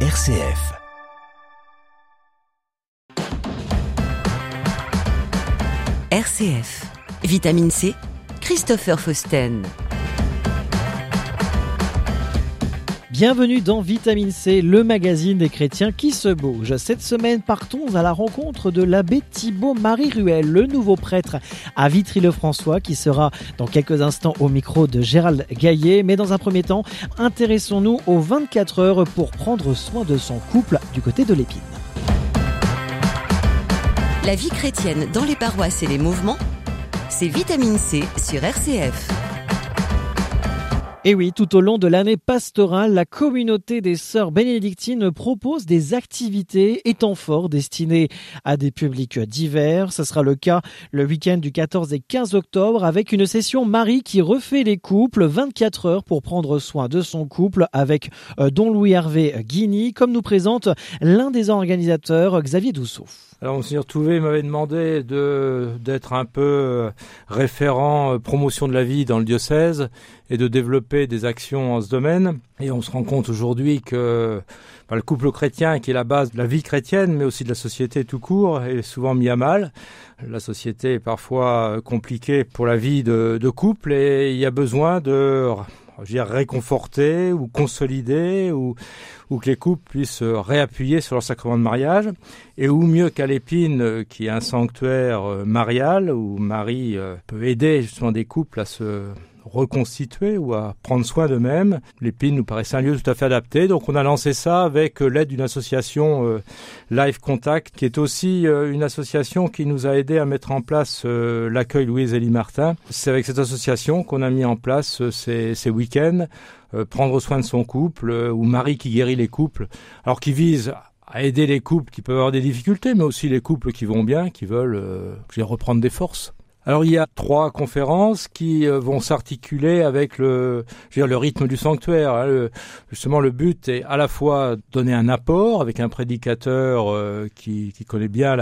RCF. RCF. Vitamine C. Christopher Fausten. Bienvenue dans Vitamine C, le magazine des chrétiens qui se bouge. Cette semaine, partons à la rencontre de l'abbé Thibaut Marie Ruel, le nouveau prêtre à Vitry-le-François, qui sera dans quelques instants au micro de Gérald Gaillet. Mais dans un premier temps, intéressons-nous aux 24 heures pour prendre soin de son couple du côté de l'épine. La vie chrétienne dans les paroisses et les mouvements, c'est Vitamine C sur RCF. Et oui, tout au long de l'année pastorale, la communauté des sœurs bénédictines propose des activités et temps forts à des publics divers. Ce sera le cas le week-end du 14 et 15 octobre avec une session Marie qui refait les couples 24 heures pour prendre soin de son couple avec euh, Don Louis Hervé Guigny, comme nous présente l'un des organisateurs, Xavier Dousseau. Alors, Monseigneur Touvé m'avait demandé de, d'être un peu euh, référent euh, promotion de la vie dans le diocèse et de développer des actions en ce domaine. Et on se rend compte aujourd'hui que bah, le couple chrétien, qui est la base de la vie chrétienne, mais aussi de la société tout court, est souvent mis à mal. La société est parfois compliquée pour la vie de, couple et il y a besoin de je dire, réconforter ou consolider ou, que les couples puissent réappuyer sur leur sacrement de mariage. Et où mieux qu'à l'épine, euh, qui est un sanctuaire euh, marial, où Marie euh, peut aider justement des couples à se reconstituer ou à prendre soin d'eux-mêmes. L'épine nous paraissait un lieu tout à fait adapté, donc on a lancé ça avec l'aide d'une association Life Contact, qui est aussi une association qui nous a aidé à mettre en place l'accueil Louise Elie Martin. C'est avec cette association qu'on a mis en place ces, week-ends, prendre soin de son couple, ou Marie qui guérit les couples, alors qui vise à aider les couples qui peuvent avoir des difficultés, mais aussi les couples qui vont bien, qui veulent euh, reprendre des forces. Alors il y a trois conférences qui euh, vont s'articuler avec le, dire, le rythme du sanctuaire. Hein. justement, le but est à la fois donner un apport avec un prédicateur euh, qui, connaît bien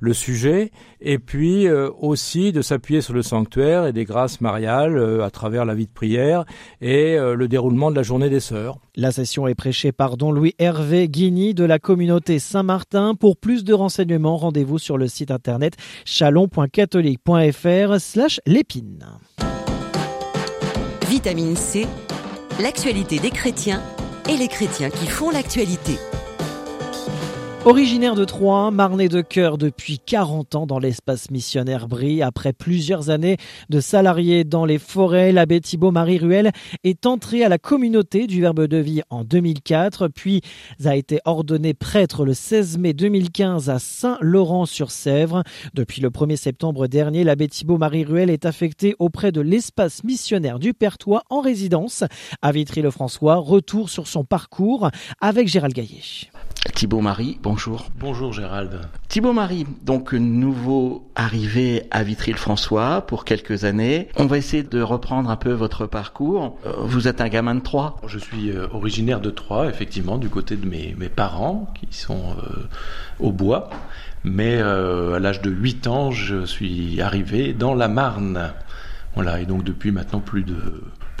le sujet, et puis euh, aussi de s'appuyer sur le sanctuaire et des grâces mariales à travers la vie de prière et le déroulement de la journée des sœurs. La session est prêchée par Don Louis Hervé Guigny de la communauté Saint-Martin. Pour plus de renseignements, rendez-vous sur le site internet chalon.catholique.fr Vitamine C, l'actualité des chrétiens et les chrétiens qui font l'actualité. Originaire de Troyes, marné de cœur depuis 40 ans dans l'espace missionnaire Brie, après plusieurs années de salarié dans les forêts, l'abbé Thibault Marie Ruel est entré à la communauté du Verbe de Vie en 2004, puis a été ordonné prêtre le 16 mai 2015 à Saint-Laurent-sur-Sèvre. Depuis le 1er septembre dernier, l'abbé Thibault Marie Ruel est affecté auprès de l'espace missionnaire du Pertois en résidence à Vitry-le-François. Retour sur son parcours avec Gérald Gaillet. Thibaut Marie, bonjour. Bonjour Gérald. Thibaut Marie, donc nouveau arrivé à Vitry-le-François pour quelques années. On va essayer de reprendre un peu votre parcours. Euh, vous êtes un gamin de Troyes Je suis euh, originaire de Troyes, effectivement, du côté de mes, mes parents qui sont euh, au bois. Mais à l'âge de 8 ans, je suis arrivé dans la Marne. Voilà, et donc depuis maintenant plus de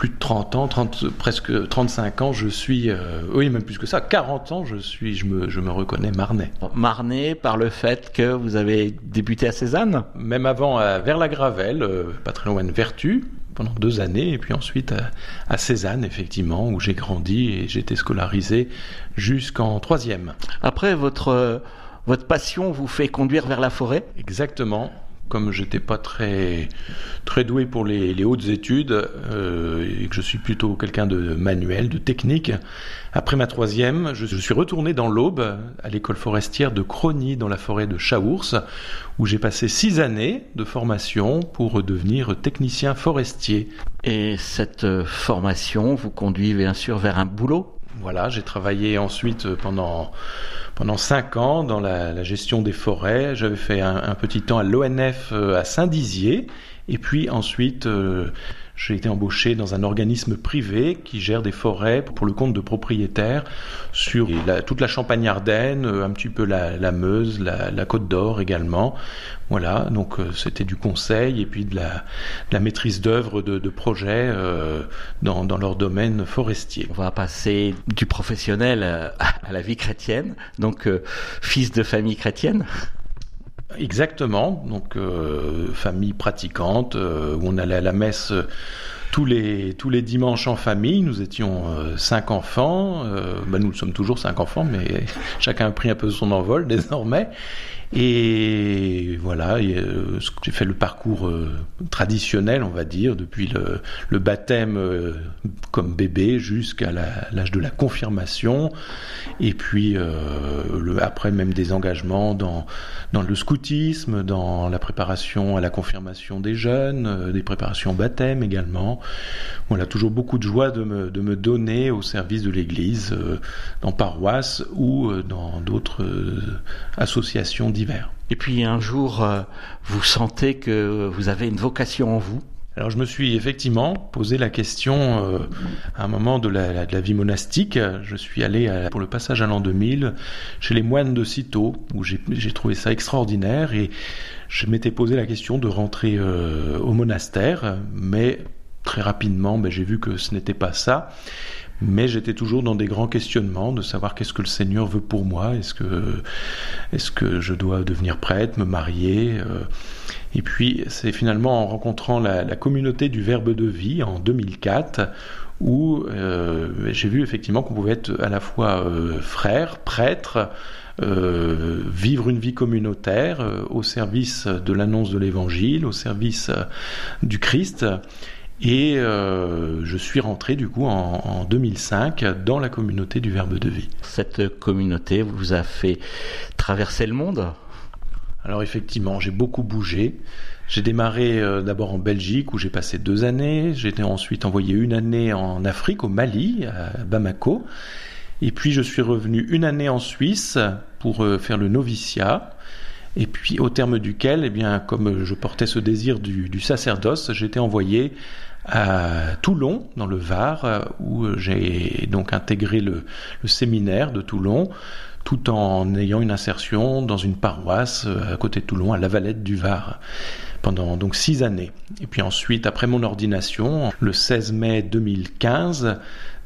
plus de 30 ans, 30, presque 35 ans, je suis, euh, oui, même plus que ça, 40 ans, je suis, je me, je me reconnais marnais. Marnais par le fait que vous avez débuté à Cézanne? Même avant, à Vers-la-Gravelle, euh, pas très loin de Vertu, pendant deux années, et puis ensuite à, à Cézanne, effectivement, où j'ai grandi et j'ai été scolarisé jusqu'en troisième. Après, votre, votre passion vous fait conduire vers la forêt? Exactement comme j'étais pas très très doué pour les, hautes études euh, et que je suis plutôt quelqu'un de manuel, de technique, après ma troisième, je, je suis retourné dans l'Aube à l'école forestière de Crony dans la forêt de Chaours, où j'ai passé six années de formation pour devenir technicien forestier. Et cette formation vous conduit bien sûr vers un boulot? Voilà, j'ai travaillé ensuite pendant pendant cinq ans dans la, gestion des forêts. J'avais fait un, un, petit temps à l'ONF euh, à Saint-Dizier, et puis ensuite euh, j'ai été embauché dans un organisme privé qui gère des forêts pour le compte de propriétaires sur toute la Champagne-Ardenne, un petit peu la, Meuse, la, Côte d'Or également. Voilà, donc euh, c'était du conseil et puis de la, maîtrise d'œuvre de, projets euh, dans, leur domaine forestier. On va passer du professionnel à la vie chrétienne, donc fils de famille chrétienne. Exactement, donc euh, famille pratiquante, euh, on allait à la messe tous les, tous les dimanches en famille. Nous étions euh, cinq enfants, ben nous sommes toujours cinq enfants, mais chacun a pris un peu son envol désormais. Et voilà, euh, j'ai fait le parcours euh, traditionnel, on va dire, depuis le, baptême euh, comme bébé jusqu'à l'âge de la confirmation, et puis après même des engagements dans, dans le scoutisme, dans la préparation à la confirmation des jeunes, des préparations au baptême également. Voilà, toujours beaucoup de joie de me, de me donner au service de l'Église, dans paroisse ou dans d'autres associations diverses et puis un jour, euh, vous sentez que vous avez une vocation en vous. Alors je me suis effectivement posé la question euh, à un moment de la, vie monastique. Je suis allé pour le passage à l'an 2000 chez les moines de Cîteaux, où j'ai trouvé ça extraordinaire. Et je m'étais posé la question de rentrer euh, au monastère, mais très rapidement ben, j'ai vu que ce n'était pas ça mais j'étais toujours dans des grands questionnements de savoir qu'est-ce que le Seigneur veut pour moi, est-ce que, est-ce que je dois devenir prêtre, me marier euh. Et puis c'est finalement en rencontrant la, communauté du Verbe de vie en 2004 où euh, j'ai vu effectivement qu'on pouvait être à la fois euh, frère, prêtre, vivre une vie communautaire au service de l'annonce de l'Évangile, au service du Christ, et euh, je suis rentré du coup en, 2005 dans la communauté du Verbe de vie. Cette communauté vous a fait traverser le monde? Alors effectivement, j'ai beaucoup bougé. J'ai démarré euh, d'abord en Belgique où j'ai passé deux années. J'ai été ensuite envoyé une année en Afrique, au Mali, à Bamako. Et puis je suis revenu une année en Suisse pour euh, faire le noviciat et puis au terme duquel, eh bien, comme je portais ce désir du, sacerdoce, j'étais envoyé à Toulon, dans le Var, où j'ai donc intégré le, le, séminaire de Toulon, tout en ayant une insertion dans une paroisse à côté de Toulon, à La Valette du Var pendant donc six années. Et puis ensuite, après mon ordination, le 16 mai 2015,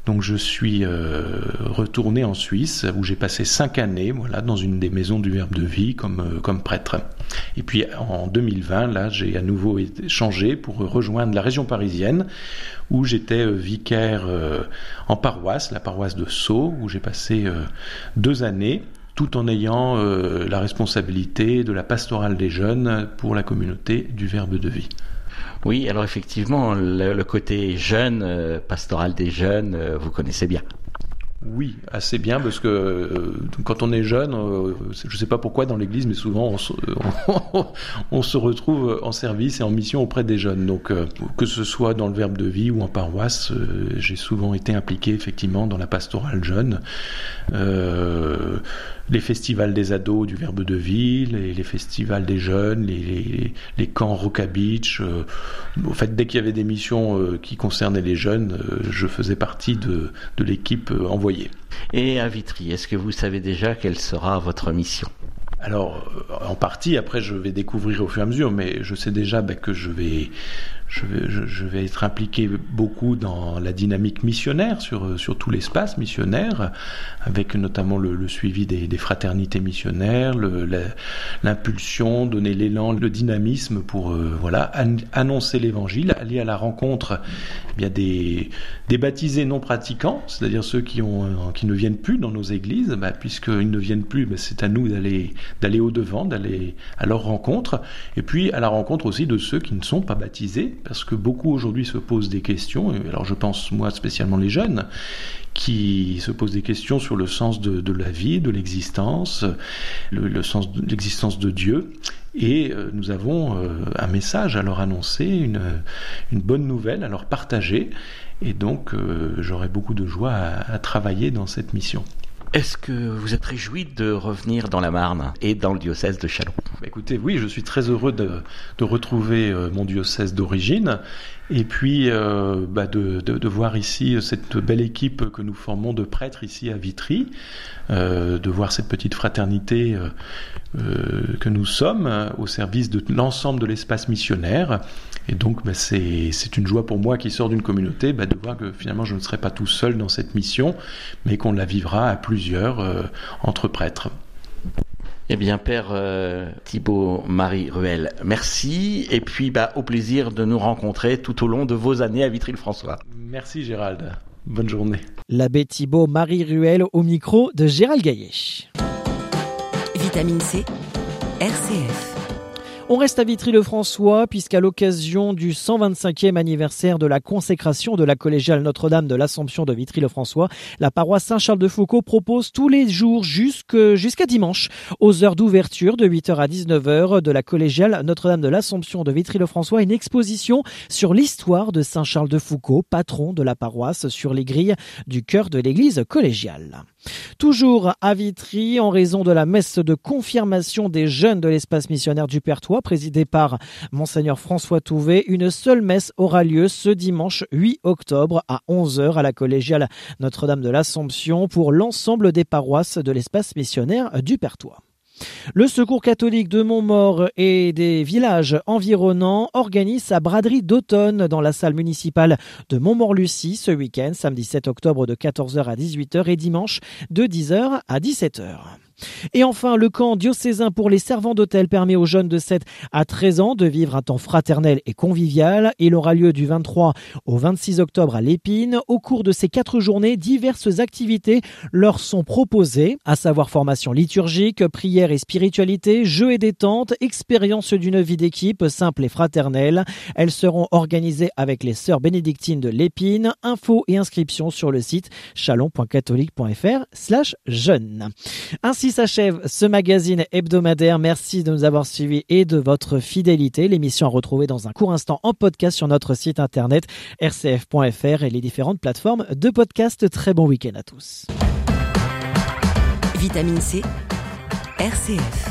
donc je suis euh, retourné en Suisse où j'ai passé cinq années, voilà, dans une des maisons du Verbe de Vie comme euh, prêtre. Et puis en 2020, là, j'ai à nouveau changé pour rejoindre la région parisienne où j'étais euh, vicaire en paroisse, la paroisse de Sceaux, où j'ai passé deux années tout en ayant la responsabilité de la pastorale des jeunes pour la communauté du Verbe de Vie. Oui, alors effectivement, le, côté jeune, euh, pastoral des jeunes, euh, vous connaissez bien. Oui, assez bien parce que euh, quand on est jeune, je ne sais pas pourquoi dans l'Église, mais souvent on se, retrouve en service et en mission auprès des jeunes. Donc que ce soit dans le Verbe de vie ou en paroisse, j'ai souvent été impliqué effectivement dans la pastorale jeune les festivals des ados du Verbe de Ville, les, les festivals des jeunes, les, les, camps Roca Beach. Euh, en fait, dès qu'il y avait des missions euh, qui concernaient les jeunes, euh, je faisais partie de, de l'équipe envoyée. Et à Vitry, est-ce que vous savez déjà quelle sera votre mission? Alors, en partie, après, je vais découvrir au fur et à mesure, mais je sais déjà bah, que je vais, je vais, je, vais, être impliqué beaucoup dans la dynamique missionnaire sur, sur tout l'espace missionnaire, avec notamment le, suivi des, des, fraternités missionnaires, l'impulsion, donner l'élan, le dynamisme pour euh, voilà annoncer l'évangile, aller à la rencontre y a des, des baptisés non pratiquants, c'est-à-dire ceux qui, ont, qui ne viennent plus dans nos églises, bah, puisqu'ils ne viennent plus, bah, c'est à nous d'aller d'aller au devant, d'aller à leur rencontre, et puis à la rencontre aussi de ceux qui ne sont pas baptisés parce que beaucoup aujourd'hui se posent des questions, alors je pense moi spécialement les jeunes, qui se posent des questions sur le sens de, la vie, de l'existence, le, sens de l'existence de Dieu. Et euh, nous avons euh, un message à leur annoncer, une, bonne nouvelle à leur partager. Et donc euh, j'aurai beaucoup de joie à travailler dans cette mission. Est-ce que vous êtes réjoui de revenir dans la Marne et dans le diocèse de Chalon écoutez, oui, je suis très heureux de, retrouver euh, mon diocèse d'origine et puis euh, bah de, voir ici cette belle équipe que nous formons de prêtres ici à Vitry, euh, de voir cette petite fraternité euh, euh que nous sommes au service de l'ensemble de l'espace missionnaire. Et donc bah, c'est une joie pour moi qui sort d'une communauté bah, de voir que finalement je ne serai pas tout seul dans cette mission, mais qu'on la vivra à plusieurs euh, entre prêtres. Eh bien, Père euh, Thibault Marie Ruel, merci. Et puis, bah, au plaisir de nous rencontrer tout au long de vos années à Vitry-le-François. Merci Gérald. Bonne journée. L'abbé Thibault Marie Ruel au micro de Gérald Gaillet. Vitamine C, RCF. On reste à Vitry-le-François puisqu'à l'occasion du 125e anniversaire de la consécration de la collégiale Notre-Dame de l'Assomption de Vitry-le-François, la paroisse Saint-Charles-de-Foucault propose tous les jours jusqu'à dimanche aux heures d'ouverture de 8h à 19h de la collégiale Notre-Dame de l'Assomption de Vitry-le-François une exposition sur l'histoire de Saint-Charles-de-Foucault, patron de la paroisse, sur les grilles du cœur de l'église collégiale. Toujours à Vitry, en raison de la messe de confirmation des jeunes de l'espace missionnaire du Pertois, présidée par Monseigneur François Touvet, une seule messe aura lieu ce dimanche 8 octobre à 11h à la collégiale Notre-Dame de l'Assomption pour l'ensemble des paroisses de l'espace missionnaire du Pertois. Le Secours catholique de Montmort et des villages environnants organise sa braderie d'automne dans la salle municipale de Montmort-Lucie ce week-end, samedi 7 octobre de 14h à 18h et dimanche de 10h à 17h. Et enfin, le camp diocésain pour les servants d'hôtel permet aux jeunes de 7 à 13 ans de vivre un temps fraternel et convivial. Il aura lieu du 23 au 26 octobre à l'Épine. Au cours de ces quatre journées, diverses activités leur sont proposées, à savoir formation liturgique, prière et spiritualité, jeux et détente, expérience d'une vie d'équipe simple et fraternelle. Elles seront organisées avec les sœurs bénédictines de l'Épine. Infos et inscriptions sur le site chalon.catholique.fr slash jeunes. S'achève ce magazine hebdomadaire. Merci de nous avoir suivis et de votre fidélité. L'émission à retrouver dans un court instant en podcast sur notre site internet rcf.fr et les différentes plateformes de podcast. Très bon week-end à tous. Vitamine C, RCF.